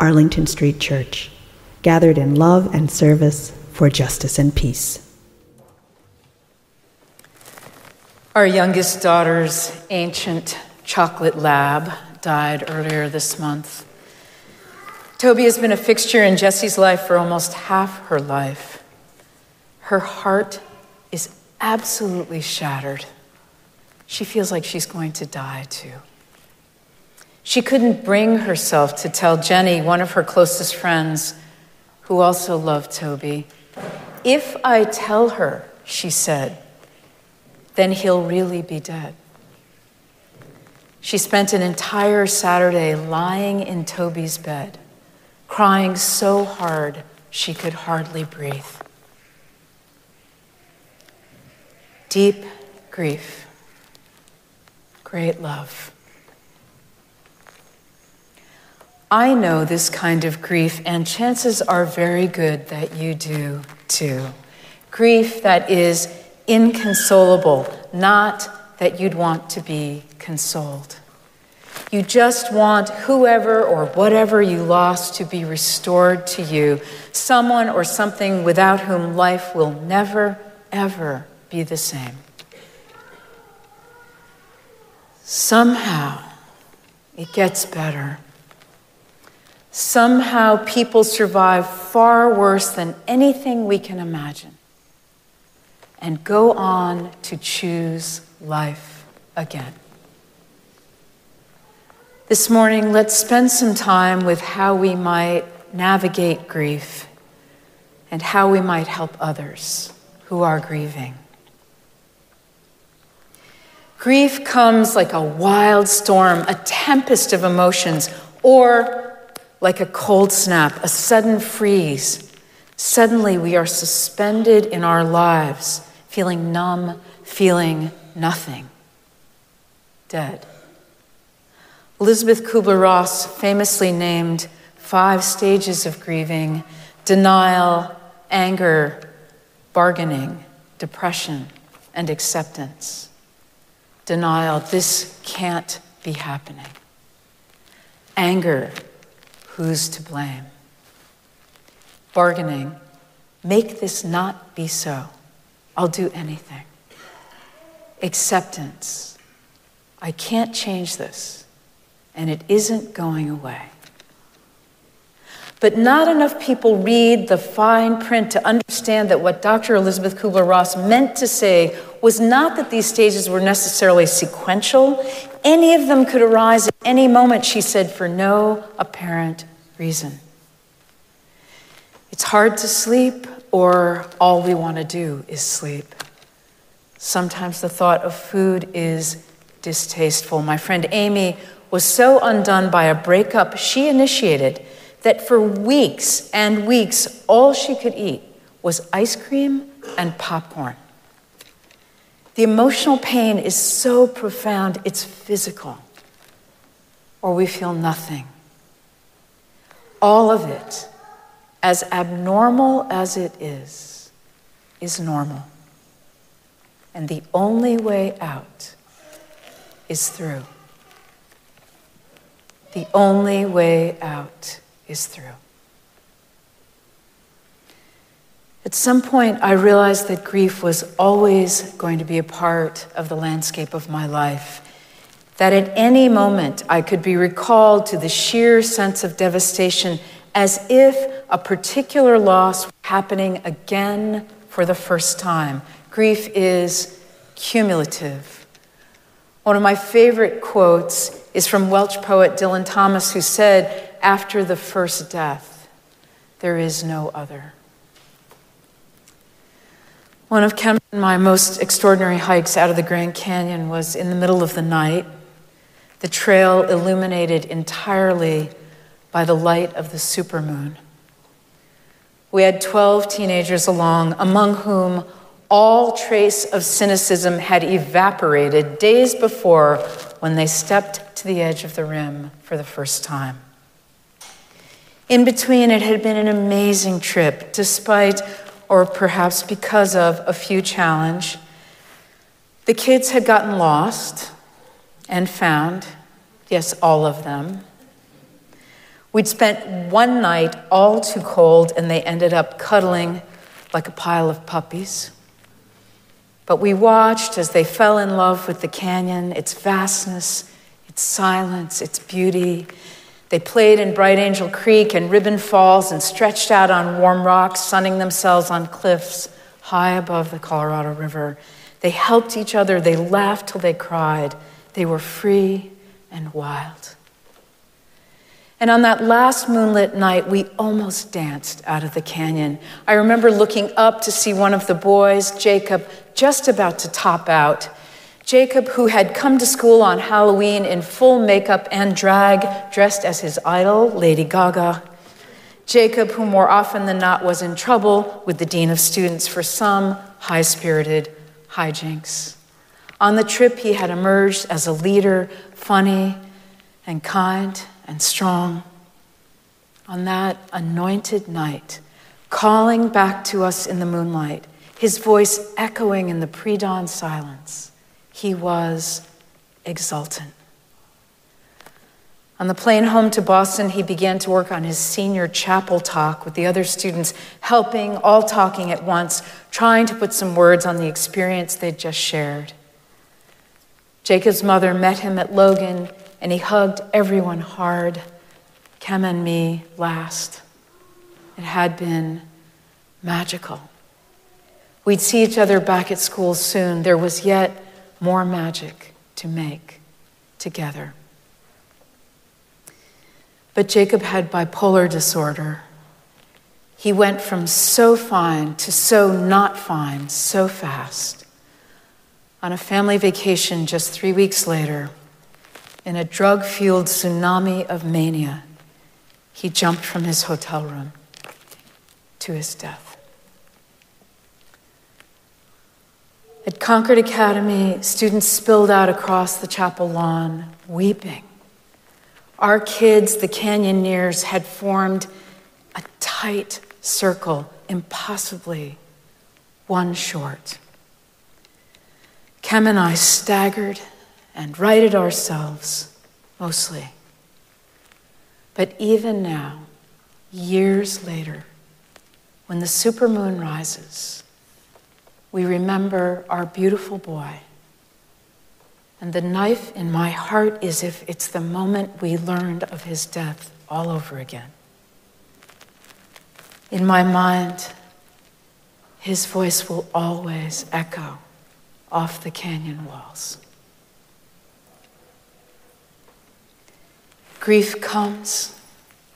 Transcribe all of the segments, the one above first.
Arlington Street Church, gathered in love and service for justice and peace. Our youngest daughter's ancient chocolate lab died earlier this month. Toby has been a fixture in Jessie's life for almost half her life. Her heart is absolutely shattered. She feels like she's going to die too. She couldn't bring herself to tell Jenny, one of her closest friends, who also loved Toby, if I tell her, she said, then he'll really be dead. She spent an entire Saturday lying in Toby's bed, crying so hard she could hardly breathe. Deep grief, great love. I know this kind of grief, and chances are very good that you do too. Grief that is inconsolable, not that you'd want to be consoled. You just want whoever or whatever you lost to be restored to you, someone or something without whom life will never, ever be the same. Somehow, it gets better. Somehow people survive far worse than anything we can imagine and go on to choose life again. This morning, let's spend some time with how we might navigate grief and how we might help others who are grieving. Grief comes like a wild storm, a tempest of emotions, or like a cold snap, a sudden freeze. Suddenly, we are suspended in our lives, feeling numb, feeling nothing, dead. Elisabeth Kubler Ross famously named five stages of grieving denial, anger, bargaining, depression, and acceptance. Denial, this can't be happening. Anger, who's to blame? Bargaining, make this not be so. I'll do anything. Acceptance, I can't change this, and it isn't going away. But not enough people read the fine print to understand that what Dr. Elisabeth Kubler Ross meant to say was not that these stages were necessarily sequential. Any of them could arise at any moment, she said, for no apparent reason. It's hard to sleep, or all we want to do is sleep. Sometimes the thought of food is distasteful. My friend Amy was so undone by a breakup she initiated that for weeks and weeks, all she could eat was ice cream and popcorn. The emotional pain is so profound, it's physical, or we feel nothing all of it, as abnormal as it is, is normal. And the only way out is through. The only way out is through. At some point, I realized that grief was always going to be a part of the landscape of my life that at any moment I could be recalled to the sheer sense of devastation as if a particular loss were happening again for the first time. Grief is cumulative. One of my favorite quotes is from Welsh poet Dylan Thomas, who said, After the first death, there is no other. One of Kem and my most extraordinary hikes out of the Grand Canyon was in the middle of the night the trail illuminated entirely by the light of the supermoon. We had 12 teenagers along, among whom all trace of cynicism had evaporated days before when they stepped to the edge of the rim for the first time. In between, it had been an amazing trip, despite, or perhaps because of, a few challenge. The kids had gotten lost and found, yes, all of them. We'd spent one night all too cold, and they ended up cuddling like a pile of puppies. But we watched as they fell in love with the canyon, its vastness, its silence, its beauty. They played in Bright Angel Creek and Ribbon Falls and stretched out on warm rocks, sunning themselves on cliffs high above the Colorado River. They helped each other, they laughed till they cried. They were free and wild. And on that last moonlit night, we almost danced out of the canyon. I remember looking up to see one of the boys, Jacob, just about to top out. Jacob, who had come to school on Halloween in full makeup and drag, dressed as his idol, Lady Gaga. Jacob, who more often than not was in trouble with the dean of students for some high spirited hijinks. On the trip, he had emerged as a leader, funny and kind and strong. On that anointed night, calling back to us in the moonlight, his voice echoing in the pre dawn silence, he was exultant. On the plane home to Boston, he began to work on his senior chapel talk with the other students, helping, all talking at once, trying to put some words on the experience they'd just shared. Jacob's mother met him at Logan and he hugged everyone hard, Kem and me last. It had been magical. We'd see each other back at school soon. There was yet more magic to make together. But Jacob had bipolar disorder. He went from so fine to so not fine so fast. On a family vacation just three weeks later, in a drug fueled tsunami of mania, he jumped from his hotel room to his death. At Concord Academy, students spilled out across the chapel lawn, weeping. Our kids, the canyoneers, had formed a tight circle, impossibly one short. Kem and I staggered and righted ourselves, mostly. But even now, years later, when the supermoon rises, we remember our beautiful boy. And the knife in my heart is if it's the moment we learned of his death all over again. In my mind, his voice will always echo off the canyon walls. Grief comes,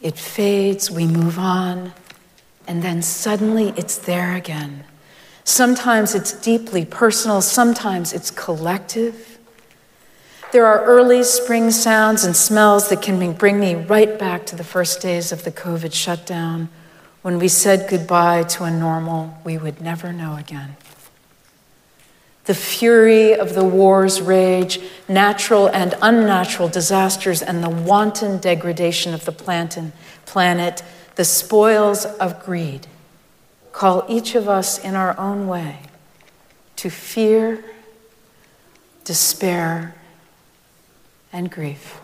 it fades, we move on, and then suddenly it's there again. Sometimes it's deeply personal, sometimes it's collective. There are early spring sounds and smells that can bring me right back to the first days of the COVID shutdown when we said goodbye to a normal we would never know again. The fury of the war's rage, natural and unnatural disasters, and the wanton degradation of the planet, the spoils of greed, call each of us in our own way to fear, despair, and grief.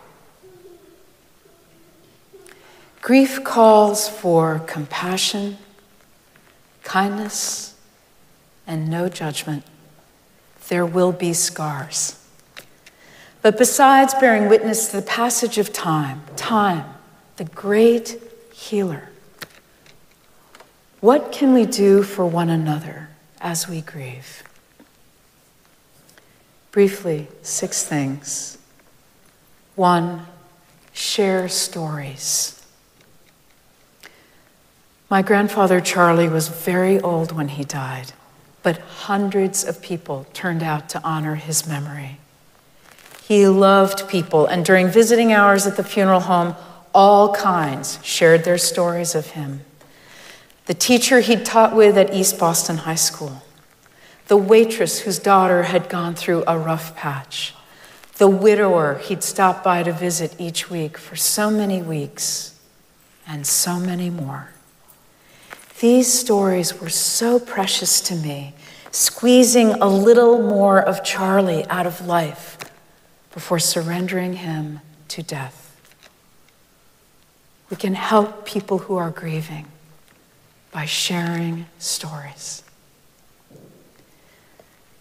Grief calls for compassion, kindness, and no judgment there will be scars. But besides bearing witness to the passage of time, time, the great healer, what can we do for one another as we grieve? Briefly, six things. One, share stories. My grandfather Charlie was very old when he died but hundreds of people turned out to honor his memory. He loved people, and during visiting hours at the funeral home, all kinds shared their stories of him. The teacher he'd taught with at East Boston High School, the waitress whose daughter had gone through a rough patch, the widower he'd stopped by to visit each week for so many weeks, and so many more. These stories were so precious to me, squeezing a little more of Charlie out of life before surrendering him to death. We can help people who are grieving by sharing stories.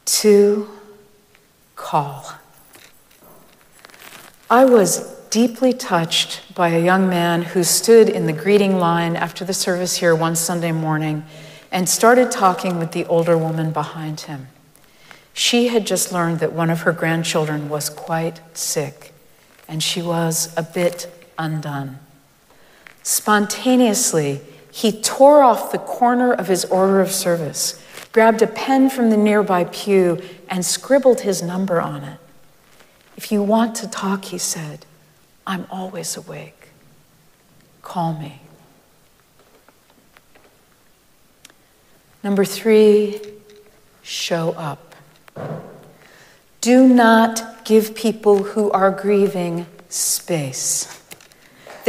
Two, call. I was deeply touched by a young man who stood in the greeting line after the service here one Sunday morning and started talking with the older woman behind him. She had just learned that one of her grandchildren was quite sick, and she was a bit undone. Spontaneously, he tore off the corner of his order of service, grabbed a pen from the nearby pew, and scribbled his number on it. If you want to talk, he said, I'm always awake. Call me. Number three, show up. Do not give people who are grieving space.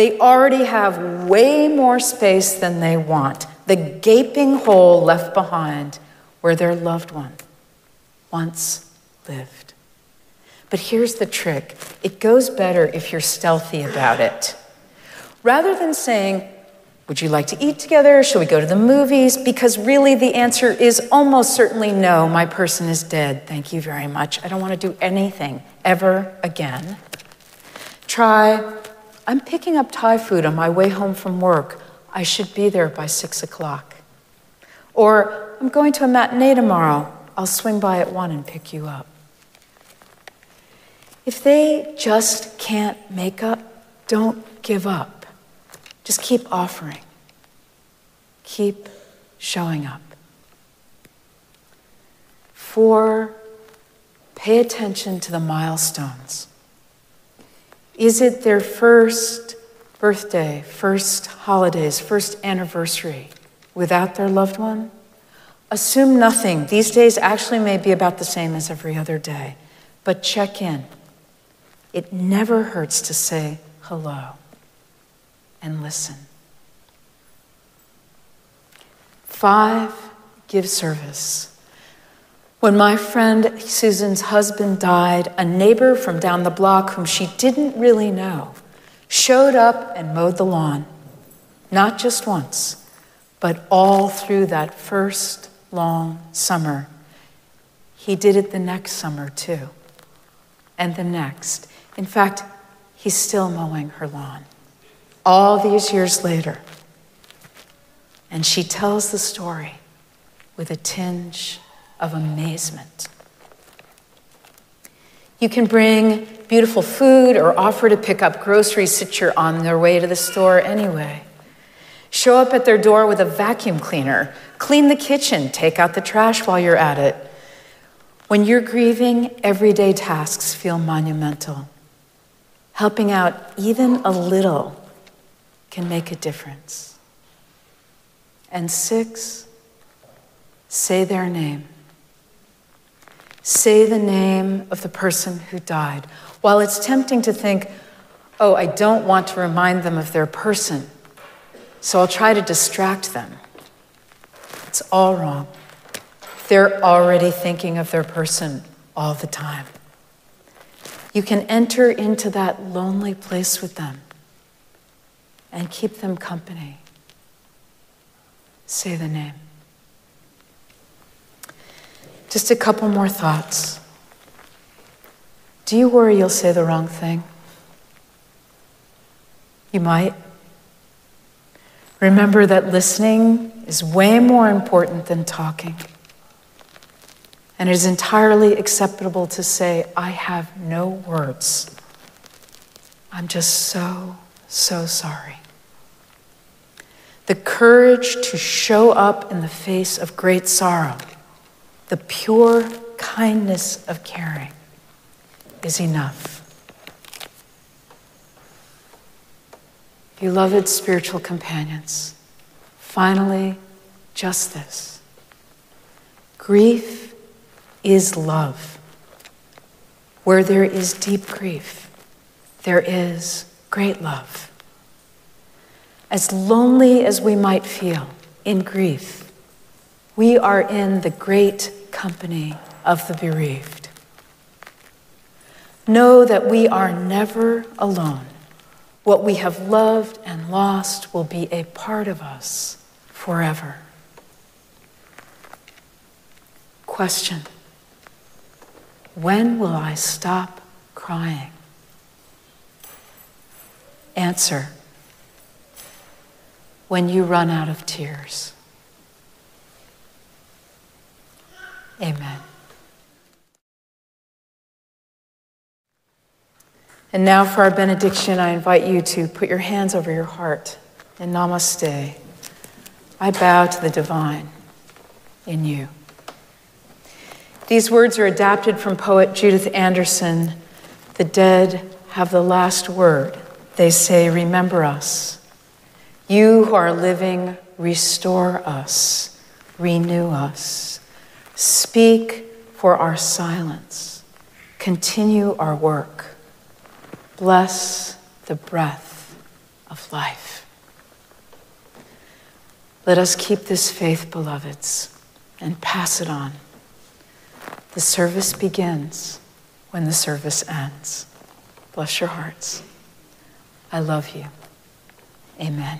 They already have way more space than they want, the gaping hole left behind where their loved one once lived. But here's the trick it goes better if you're stealthy about it. Rather than saying, Would you like to eat together? Shall we go to the movies? Because really the answer is almost certainly no, my person is dead. Thank you very much. I don't want to do anything ever again. Try, I'm picking up Thai food on my way home from work. I should be there by six o'clock. Or, I'm going to a matinee tomorrow. I'll swing by at one and pick you up. If they just can't make up, don't give up. Just keep offering. Keep showing up. Four, pay attention to the milestones. Is it their first birthday, first holidays, first anniversary without their loved one? Assume nothing. These days actually may be about the same as every other day, but check in. It never hurts to say hello and listen. Five, give service. When my friend Susan's husband died, a neighbor from down the block, whom she didn't really know, showed up and mowed the lawn. Not just once, but all through that first long summer. He did it the next summer, too, and the next. In fact, he's still mowing her lawn all these years later. And she tells the story with a tinge of amazement. You can bring beautiful food or offer to pick up groceries since you're on their way to the store anyway. Show up at their door with a vacuum cleaner, clean the kitchen, take out the trash while you're at it. When you're grieving, everyday tasks feel monumental. Helping out even a little can make a difference. And six, say their name. Say the name of the person who died. While it's tempting to think, oh, I don't want to remind them of their person, so I'll try to distract them. It's all wrong. They're already thinking of their person all the time. You can enter into that lonely place with them and keep them company. Say the name. Just a couple more thoughts. Do you worry you'll say the wrong thing? You might. Remember that listening is way more important than talking. And it is entirely acceptable to say, I have no words. I'm just so, so sorry. The courage to show up in the face of great sorrow the pure kindness of caring is enough. Beloved spiritual companions, finally, just this. Grief is love. Where there is deep grief, there is great love. As lonely as we might feel in grief, we are in the great company of the bereaved. Know that we are never alone. What we have loved and lost will be a part of us forever. Question When will I stop crying? Answer When you run out of tears. Amen. And now for our benediction, I invite you to put your hands over your heart and namaste. I bow to the divine in you. These words are adapted from poet Judith Anderson The dead have the last word. They say, Remember us. You who are living, restore us, renew us. Speak for our silence. Continue our work bless the breath of life. Let us keep this faith, beloveds, and pass it on. The service begins when the service ends. Bless your hearts. I love you. Amen.